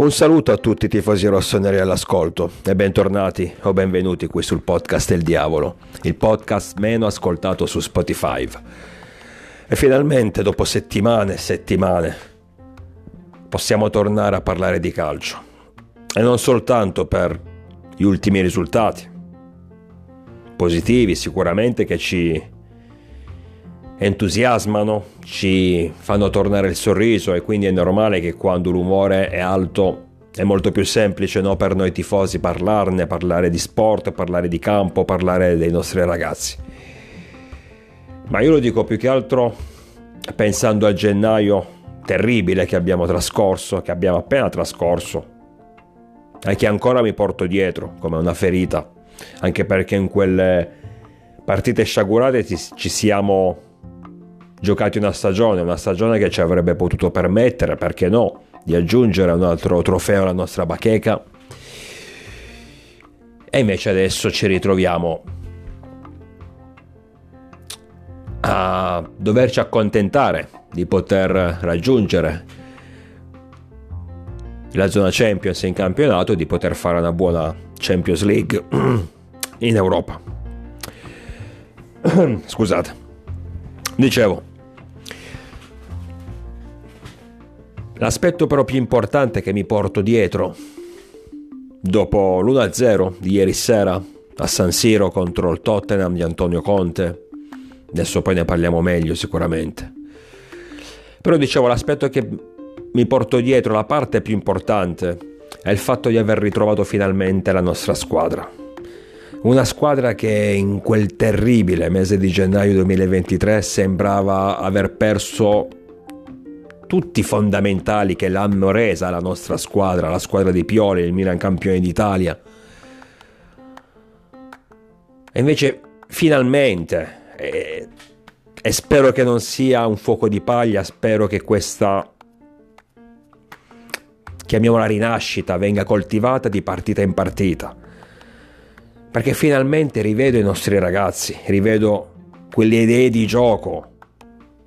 Un saluto a tutti i tifosi rossoneri all'ascolto e bentornati o benvenuti qui sul podcast del diavolo, il podcast meno ascoltato su Spotify. E finalmente, dopo settimane e settimane, possiamo tornare a parlare di calcio. E non soltanto per gli ultimi risultati, positivi sicuramente che ci entusiasmano, ci fanno tornare il sorriso e quindi è normale che quando l'umore è alto è molto più semplice no, per noi tifosi parlarne, parlare di sport, parlare di campo, parlare dei nostri ragazzi. Ma io lo dico più che altro pensando al gennaio terribile che abbiamo trascorso, che abbiamo appena trascorso e che ancora mi porto dietro come una ferita, anche perché in quelle partite sciagurate ci siamo giocati una stagione, una stagione che ci avrebbe potuto permettere, perché no, di aggiungere un altro trofeo alla nostra bacheca. E invece adesso ci ritroviamo a doverci accontentare di poter raggiungere la zona Champions in campionato e di poter fare una buona Champions League in Europa. Scusate. Dicevo, L'aspetto però più importante che mi porto dietro, dopo l'1-0 di ieri sera a San Siro contro il Tottenham di Antonio Conte, adesso poi ne parliamo meglio sicuramente, però dicevo l'aspetto che mi porto dietro, la parte più importante, è il fatto di aver ritrovato finalmente la nostra squadra. Una squadra che in quel terribile mese di gennaio 2023 sembrava aver perso tutti fondamentali che l'hanno resa la nostra squadra, la squadra di Pioli, il Milan campione d'Italia. E invece finalmente, e, e spero che non sia un fuoco di paglia, spero che questa chiamiamola rinascita, venga coltivata di partita in partita. Perché finalmente rivedo i nostri ragazzi, rivedo quelle idee di gioco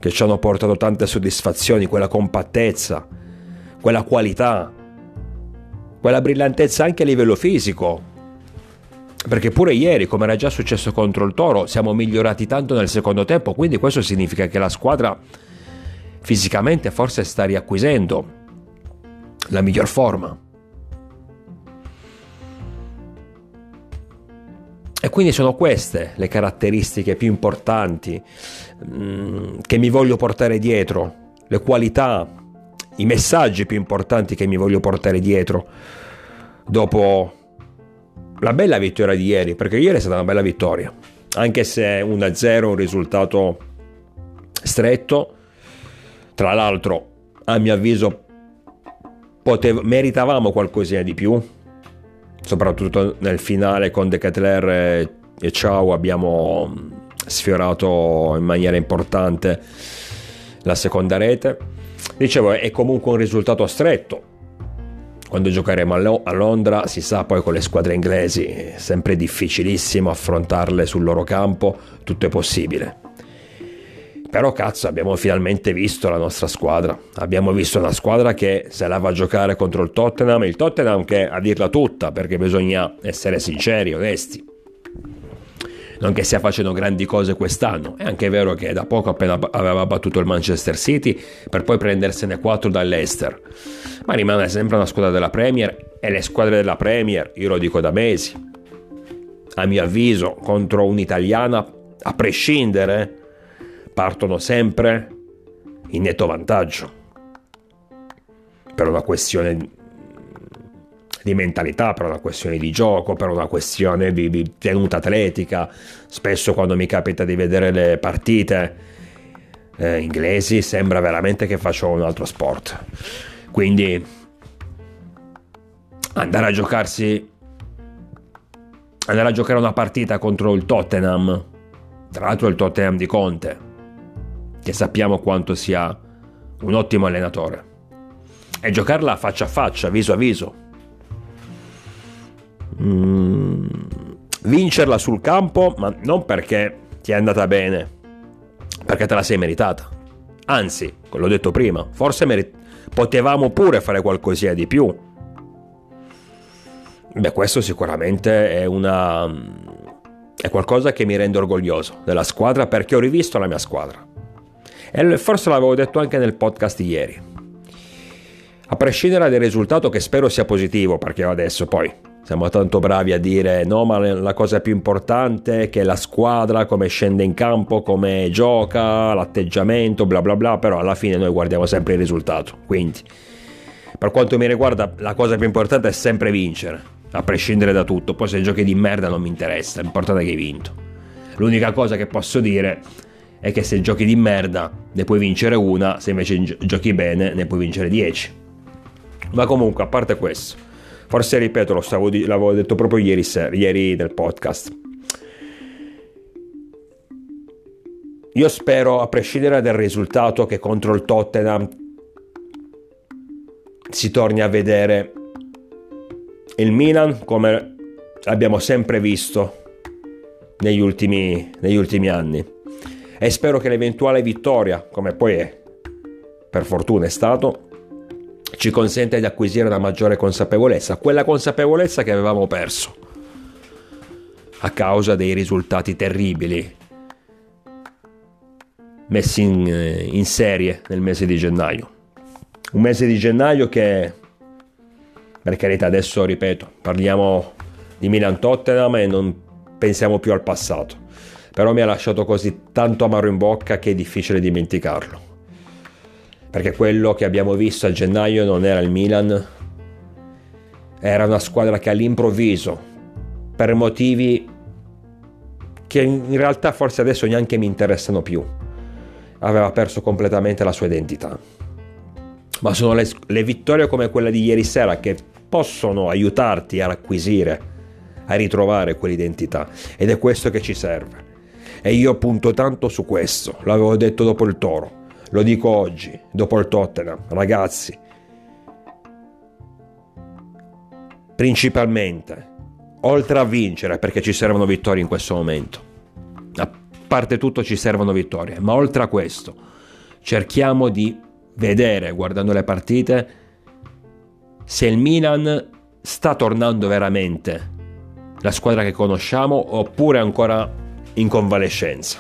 che ci hanno portato tante soddisfazioni, quella compattezza, quella qualità, quella brillantezza anche a livello fisico. Perché pure ieri, come era già successo contro il Toro, siamo migliorati tanto nel secondo tempo, quindi questo significa che la squadra fisicamente forse sta riacquisendo la miglior forma. E quindi sono queste le caratteristiche più importanti mm, che mi voglio portare dietro, le qualità, i messaggi più importanti che mi voglio portare dietro dopo la bella vittoria di ieri, perché ieri è stata una bella vittoria, anche se 1-0 è un risultato stretto, tra l'altro a mio avviso potev- meritavamo qualcosina di più, soprattutto nel finale con De Ketler e Ciao abbiamo sfiorato in maniera importante la seconda rete. Dicevo, è comunque un risultato stretto. Quando giocheremo a Londra, si sa poi con le squadre inglesi, sempre difficilissimo affrontarle sul loro campo, tutto è possibile. Però cazzo, abbiamo finalmente visto la nostra squadra. Abbiamo visto una squadra che se la va a giocare contro il Tottenham, il Tottenham che a dirla tutta, perché bisogna essere sinceri, onesti. Non che stia facendo grandi cose quest'anno, è anche vero che da poco appena aveva battuto il Manchester City per poi prendersene 4 dall'Ester. Ma rimane sempre una squadra della Premier e le squadre della Premier, io lo dico da mesi, a mio avviso, contro un'italiana, a prescindere, partono sempre in netto vantaggio. Per una questione di mentalità, per una questione di gioco, per una questione di, di tenuta atletica. Spesso quando mi capita di vedere le partite eh, inglesi sembra veramente che faccio un altro sport. Quindi andare a giocarsi andare a giocare una partita contro il Tottenham, tra l'altro il Tottenham di Conte, che sappiamo quanto sia un ottimo allenatore. E giocarla faccia a faccia, viso a viso. Mm, vincerla sul campo, ma non perché ti è andata bene, perché te la sei meritata. Anzi, l'ho detto prima, forse merit- potevamo pure fare qualcosina di più Beh, questo sicuramente è una è qualcosa che mi rende orgoglioso della squadra perché ho rivisto la mia squadra. E forse l'avevo detto anche nel podcast ieri. A prescindere dal risultato che spero sia positivo, perché adesso poi siamo tanto bravi a dire no, ma la cosa più importante è che la squadra, come scende in campo, come gioca, l'atteggiamento, bla bla bla, però alla fine noi guardiamo sempre il risultato. Quindi, per quanto mi riguarda, la cosa più importante è sempre vincere a prescindere da tutto. Poi se giochi di merda non mi interessa, l'importante è che hai vinto. L'unica cosa che posso dire è che se giochi di merda ne puoi vincere una, se invece giochi bene ne puoi vincere 10. Ma comunque, a parte questo, forse ripeto, lo stavo di- l'avevo detto proprio ieri, sera, ieri nel podcast. Io spero, a prescindere dal risultato, che contro il Tottenham si torni a vedere il Milan, come abbiamo sempre visto negli ultimi, negli ultimi anni. E spero che l'eventuale vittoria, come poi è, per fortuna è stato, ci consenta di acquisire una maggiore consapevolezza, quella consapevolezza che avevamo perso a causa dei risultati terribili messi in, in serie nel mese di gennaio. Un mese di gennaio che per carità adesso ripeto, parliamo di Milan-Tottenham e non pensiamo più al passato, però mi ha lasciato così tanto amaro in bocca che è difficile dimenticarlo, perché quello che abbiamo visto a gennaio non era il Milan, era una squadra che all'improvviso, per motivi che in realtà forse adesso neanche mi interessano più, aveva perso completamente la sua identità. Ma sono le, le vittorie come quella di ieri sera che possono aiutarti ad acquisire, a ritrovare quell'identità. Ed è questo che ci serve. E io punto tanto su questo, l'avevo detto dopo il Toro, lo dico oggi, dopo il Tottenham. Ragazzi, principalmente, oltre a vincere, perché ci servono vittorie in questo momento, a parte tutto ci servono vittorie, ma oltre a questo, cerchiamo di vedere, guardando le partite, se il Milan sta tornando veramente la squadra che conosciamo oppure ancora in convalescenza.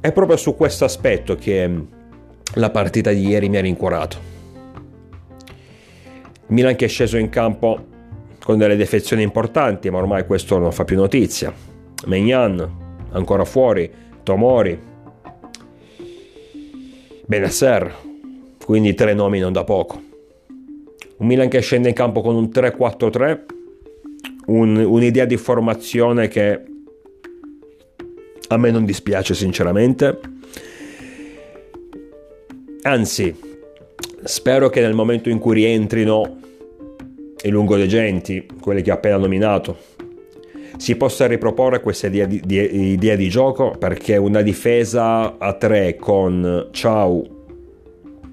È proprio su questo aspetto che la partita di ieri mi ha rincuorato. Milan che è sceso in campo con delle defezioni importanti, ma ormai questo non fa più notizia. Megnan ancora fuori, Tomori, Benasser, quindi tre nomi non da poco. Un Milan che scende in campo con un 3-4-3, un, un'idea di formazione che a me non dispiace sinceramente. Anzi, spero che nel momento in cui rientrino i lungolegenti, quelli che ho appena nominato, si possa riproporre questa idea di, di, idea di gioco perché una difesa a tre con Ciao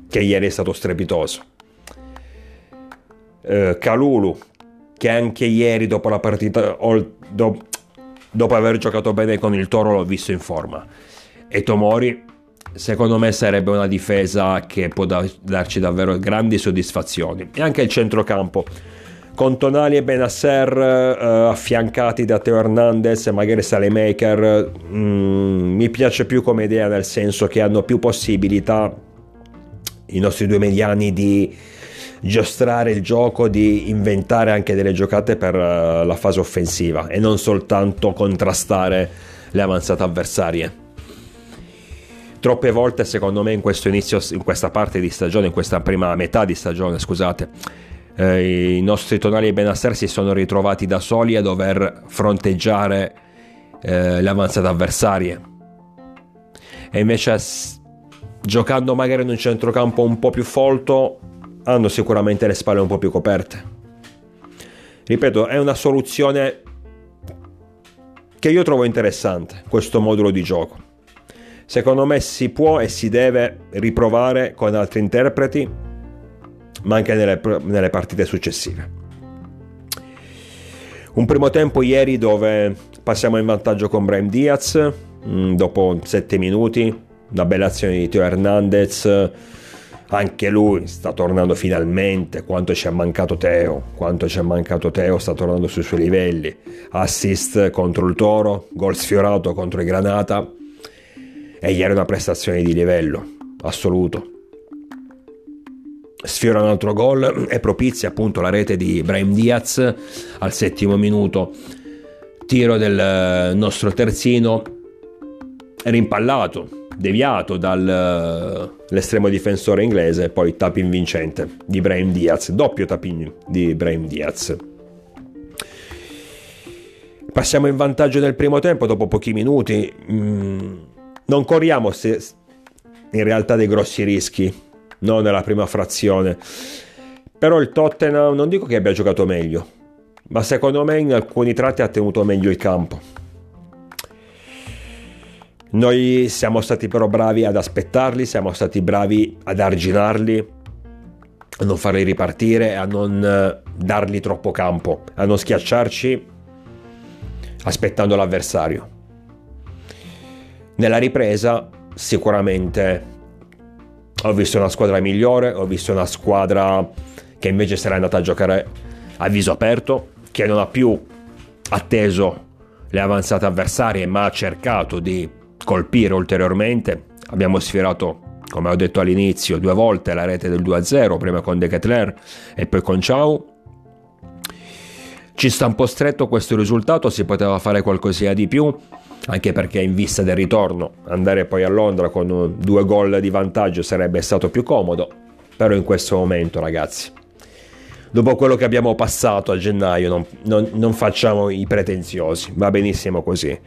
che ieri è stato strepitoso. Eh, Calulu, che anche ieri dopo la partita, do, dopo aver giocato bene con il Toro, l'ho visto in forma. E Tomori, secondo me, sarebbe una difesa che può da, darci davvero grandi soddisfazioni. E anche il centrocampo. Con Tonali e Benasser eh, affiancati da Teo Hernandez e magari Salemaker, mm, mi piace più come idea nel senso che hanno più possibilità i nostri due mediani di giostrare il gioco, di inventare anche delle giocate per eh, la fase offensiva e non soltanto contrastare le avanzate avversarie. Troppe volte, secondo me, in inizio, in questa parte di stagione, in questa prima metà di stagione, scusate, eh, i nostri tonali e Benasser si sono ritrovati da soli a dover fronteggiare eh, le avanzate avversarie. E invece giocando magari in un centrocampo un po' più folto, hanno sicuramente le spalle un po' più coperte. Ripeto, è una soluzione che io trovo interessante, questo modulo di gioco. Secondo me si può e si deve riprovare con altri interpreti, ma anche nelle, nelle partite successive. Un primo tempo ieri dove passiamo in vantaggio con Brahim Diaz, mm, dopo 7 minuti, una bella azione di Teo Hernandez anche lui sta tornando finalmente, quanto ci è mancato Teo, quanto ci è mancato Teo, sta tornando sui suoi livelli, assist contro il Toro, gol sfiorato contro i Granata. E ieri una prestazione di livello assoluto. Sfiora un altro gol e propizia appunto la rete di Brahim Diaz al settimo minuto, tiro del nostro terzino rimpallato deviato dall'estremo eh, difensore inglese, poi tapping vincente di Brahim Diaz, doppio tapping di Brahim Diaz. Passiamo in vantaggio nel primo tempo dopo pochi minuti. Mm, non corriamo se, in realtà dei grossi rischi, non nella prima frazione. Però il Tottenham non dico che abbia giocato meglio, ma secondo me in alcuni tratti ha tenuto meglio il campo. Noi siamo stati però bravi ad aspettarli, siamo stati bravi ad arginarli, a non farli ripartire, a non eh, dargli troppo campo, a non schiacciarci aspettando l'avversario. Nella ripresa sicuramente ho visto una squadra migliore, ho visto una squadra che invece sarà andata a giocare a viso aperto, che non ha più atteso le avanzate avversarie, ma ha cercato di colpire ulteriormente. Abbiamo sfiorato, come ho detto all'inizio, due volte la rete del 2-0, prima con De Ketler e poi con Ciao. Ci sta un po' stretto questo risultato, si poteva fare qualcosina di più, anche perché in vista del ritorno andare poi a Londra con due gol di vantaggio sarebbe stato più comodo, però in questo momento ragazzi, dopo quello che abbiamo passato a gennaio non, non, non facciamo i pretenziosi, va benissimo così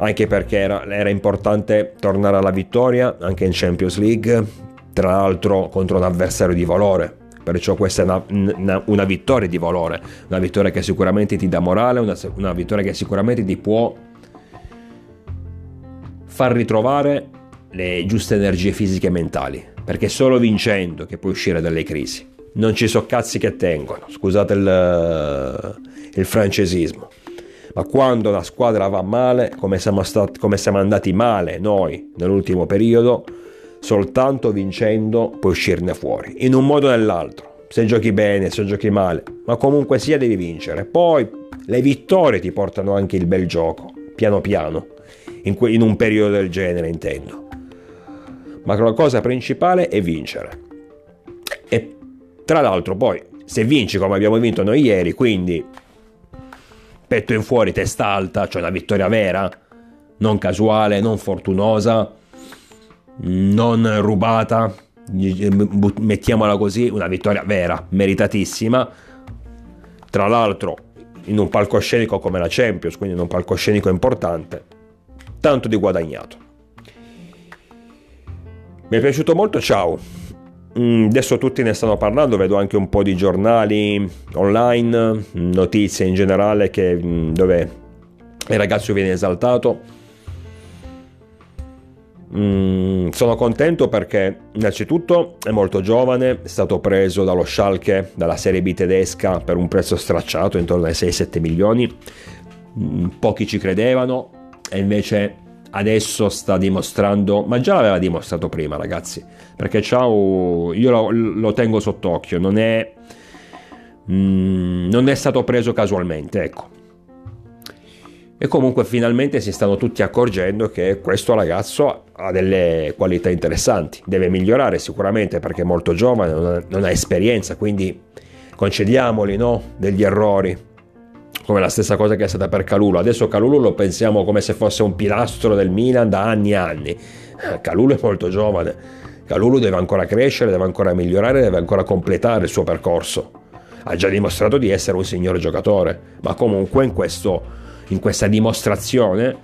anche perché era, era importante tornare alla vittoria anche in Champions League, tra l'altro contro un avversario di valore. Perciò questa è una, una, una vittoria di valore, una vittoria che sicuramente ti dà morale, una, una vittoria che sicuramente ti può far ritrovare le giuste energie fisiche e mentali, perché è solo vincendo che puoi uscire dalle crisi. Non ci sono cazzi che tengono, scusate il, il francesismo ma quando la squadra va male, come siamo, stati, come siamo andati male noi nell'ultimo periodo, soltanto vincendo puoi uscirne fuori, in un modo o nell'altro. Se giochi bene, se giochi male, ma comunque sia devi vincere. Poi le vittorie ti portano anche il bel gioco, piano piano, in, que- in un periodo del genere intendo. Ma la cosa principale è vincere. E tra l'altro poi, se vinci come abbiamo vinto noi ieri, quindi petto in fuori, testa alta, cioè una vittoria vera, non casuale, non fortunosa, non rubata, mettiamola così, una vittoria vera, meritatissima. Tra l'altro in un palcoscenico come la Champions, quindi in un palcoscenico importante, tanto di guadagnato. Mi è piaciuto molto, ciao. Mm, adesso tutti ne stanno parlando, vedo anche un po' di giornali online, notizie in generale che, mm, dove il ragazzo viene esaltato. Mm, sono contento perché innanzitutto è molto giovane, è stato preso dallo Schalke, dalla Serie B tedesca per un prezzo stracciato intorno ai 6-7 milioni. Pochi ci credevano e invece adesso sta dimostrando, ma già l'aveva dimostrato prima ragazzi, perché Ciao io lo, lo tengo sott'occhio, non è, mm, non è stato preso casualmente, ecco. E comunque finalmente si stanno tutti accorgendo che questo ragazzo ha delle qualità interessanti, deve migliorare sicuramente perché è molto giovane, non ha, non ha esperienza, quindi concediamoli no? degli errori, come la stessa cosa che è stata per Calulu. Adesso Calulu lo pensiamo come se fosse un pilastro del Milan da anni e anni. Eh, Calulu è molto giovane. Calulu deve ancora crescere, deve ancora migliorare, deve ancora completare il suo percorso. Ha già dimostrato di essere un signor giocatore, ma comunque in, questo, in questa dimostrazione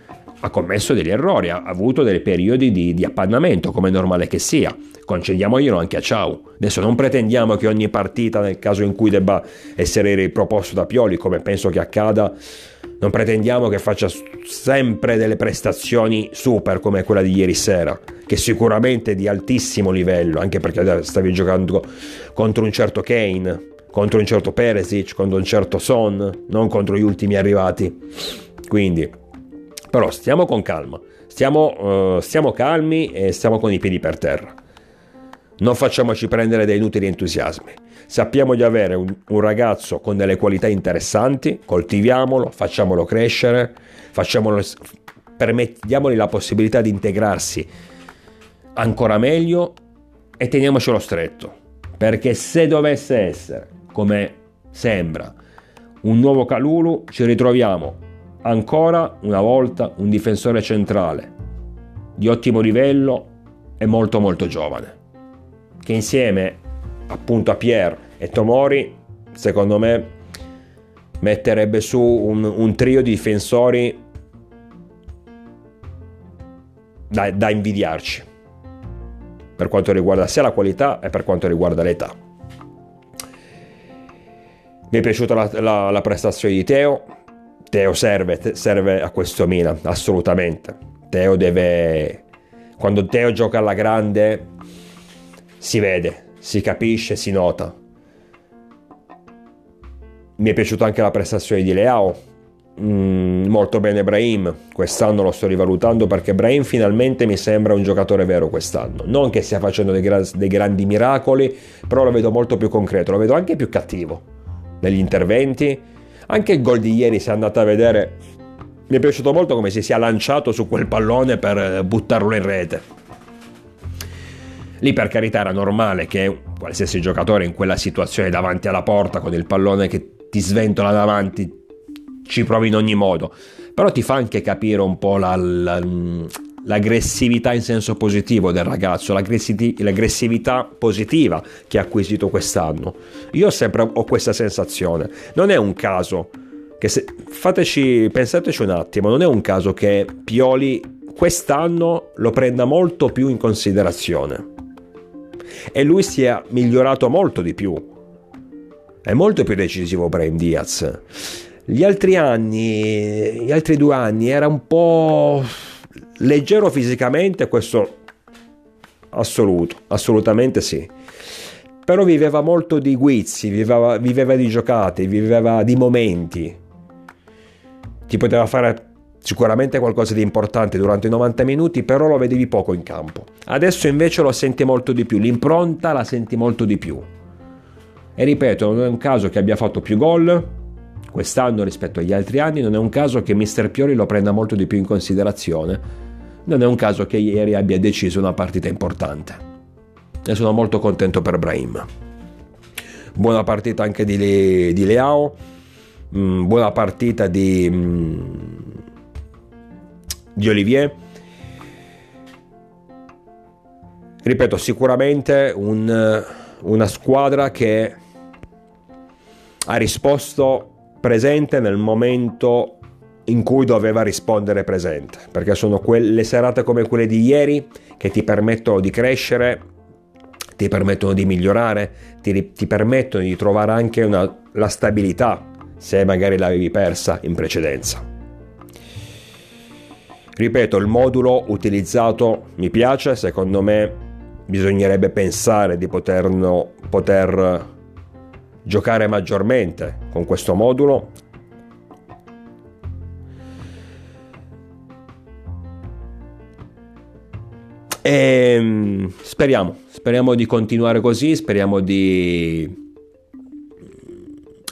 ha commesso degli errori, ha avuto dei periodi di, di appannamento, come è normale che sia. Concediamoglielo anche a Ciao. Adesso non pretendiamo che ogni partita, nel caso in cui debba essere riproposto da Pioli, come penso che accada, non pretendiamo che faccia sempre delle prestazioni super come quella di ieri sera, che sicuramente è di altissimo livello, anche perché stavi giocando contro un certo Kane, contro un certo Peresic, contro un certo Son, non contro gli ultimi arrivati. Quindi però stiamo con calma, stiamo, uh, stiamo calmi e stiamo con i piedi per terra. Non facciamoci prendere dai inutili entusiasmi. Sappiamo di avere un, un, ragazzo con delle qualità interessanti, coltiviamolo, facciamolo crescere, facciamolo, permettiamogli la possibilità di integrarsi ancora meglio e teniamocelo stretto. Perché se dovesse essere, come sembra, un nuovo Calulu, ci ritroviamo ancora una volta un difensore centrale di ottimo livello e molto molto giovane, che insieme appunto a Pierre e Tomori, secondo me, metterebbe su un, un trio di difensori da, da invidiarci per quanto riguarda sia la qualità e per quanto riguarda l'età. Mi è piaciuta la, la, la prestazione di Teo. Teo serve, serve a questo Milan, assolutamente. Teo deve... Quando Teo gioca alla grande si vede, si capisce, si nota. Mi è piaciuta anche la prestazione di Leao, Mm, molto bene Brahim, quest'anno lo sto rivalutando perché Brahim finalmente mi sembra un giocatore vero quest'anno, non che stia facendo dei, gra- dei grandi miracoli, però lo vedo molto più concreto, lo vedo anche più cattivo negli interventi, anche il gol di ieri se andate a vedere mi è piaciuto molto come si sia lanciato su quel pallone per buttarlo in rete. Lì per carità era normale che qualsiasi giocatore in quella situazione davanti alla porta con il pallone che ti sventola davanti ci provi in ogni modo, però ti fa anche capire un po' la, la, l'aggressività in senso positivo del ragazzo, l'aggressività positiva che ha acquisito quest'anno. Io sempre ho questa sensazione. Non è un caso che se, fateci, pensateci un attimo, non è un caso che Pioli quest'anno lo prenda molto più in considerazione. E lui si è migliorato molto di più. È molto più decisivo Brian Diaz. Gli altri anni, gli altri due anni, era un po' leggero fisicamente, questo assoluto, assolutamente sì. Però viveva molto di guizzi, viveva, viveva di giocate, viveva di momenti. Ti poteva fare sicuramente qualcosa di importante durante i 90 minuti, però lo vedevi poco in campo. Adesso invece lo senti molto di più, l'impronta la senti molto di più. E ripeto, non è un caso che abbia fatto più gol, quest'anno rispetto agli altri anni, non è un caso che Mr. Piori lo prenda molto di più in considerazione, non è un caso che ieri abbia deciso una partita importante. E sono molto contento per Brahim. Buona partita anche di, Le- di Leao, mm, buona partita di, mm, di Olivier. Ripeto, sicuramente un, una squadra che ha risposto presente nel momento in cui doveva rispondere presente, perché sono quelle serate come quelle di ieri che ti permettono di crescere, ti permettono di migliorare, ti, ti permettono di trovare anche una, la stabilità se magari l'avevi persa in precedenza. Ripeto, il modulo utilizzato mi piace, secondo me bisognerebbe pensare di poterno, poter giocare maggiormente con questo modulo. E ehm, speriamo, speriamo di continuare così, speriamo di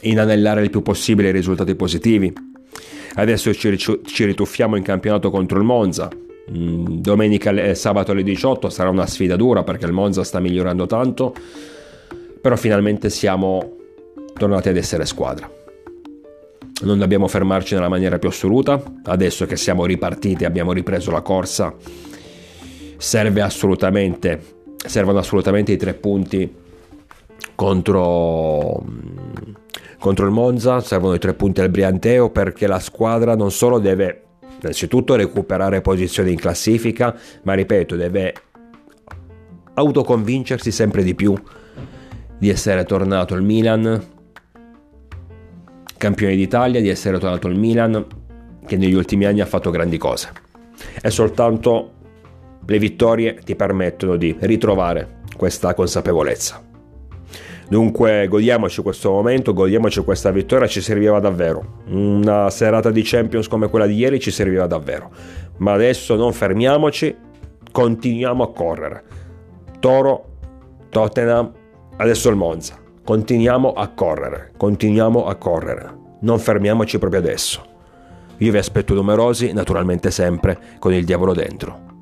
inanellare il più possibile i risultati positivi. Adesso ci, rituffiamo in campionato contro il Monza. Mm, domenica e sabato alle 18 sarà una sfida dura perché il Monza sta migliorando tanto, però finalmente siamo tornati ad essere squadra. Non dobbiamo fermarci nella maniera più assoluta, adesso che siamo ripartiti abbiamo ripreso la corsa, serve assolutamente, servono assolutamente i tre punti contro, contro il Monza, servono i tre punti al Brianteo perché la squadra non solo deve innanzitutto recuperare posizioni in classifica, ma ripeto, deve autoconvincersi sempre di più di essere tornato il Milan campione d'Italia, di essere tornato al Milan, che negli ultimi anni ha fatto grandi cose. E soltanto le vittorie ti permettono di ritrovare questa consapevolezza. Dunque godiamoci questo momento, godiamoci questa vittoria, ci serviva davvero. Una serata di Champions come quella di ieri ci serviva davvero. Ma adesso non fermiamoci, continuiamo a correre. Toro Tottenham, adesso il Monza. Continuiamo a correre, continuiamo a correre. Non fermiamoci proprio adesso. Io vi aspetto numerosi, naturalmente sempre con il diavolo dentro.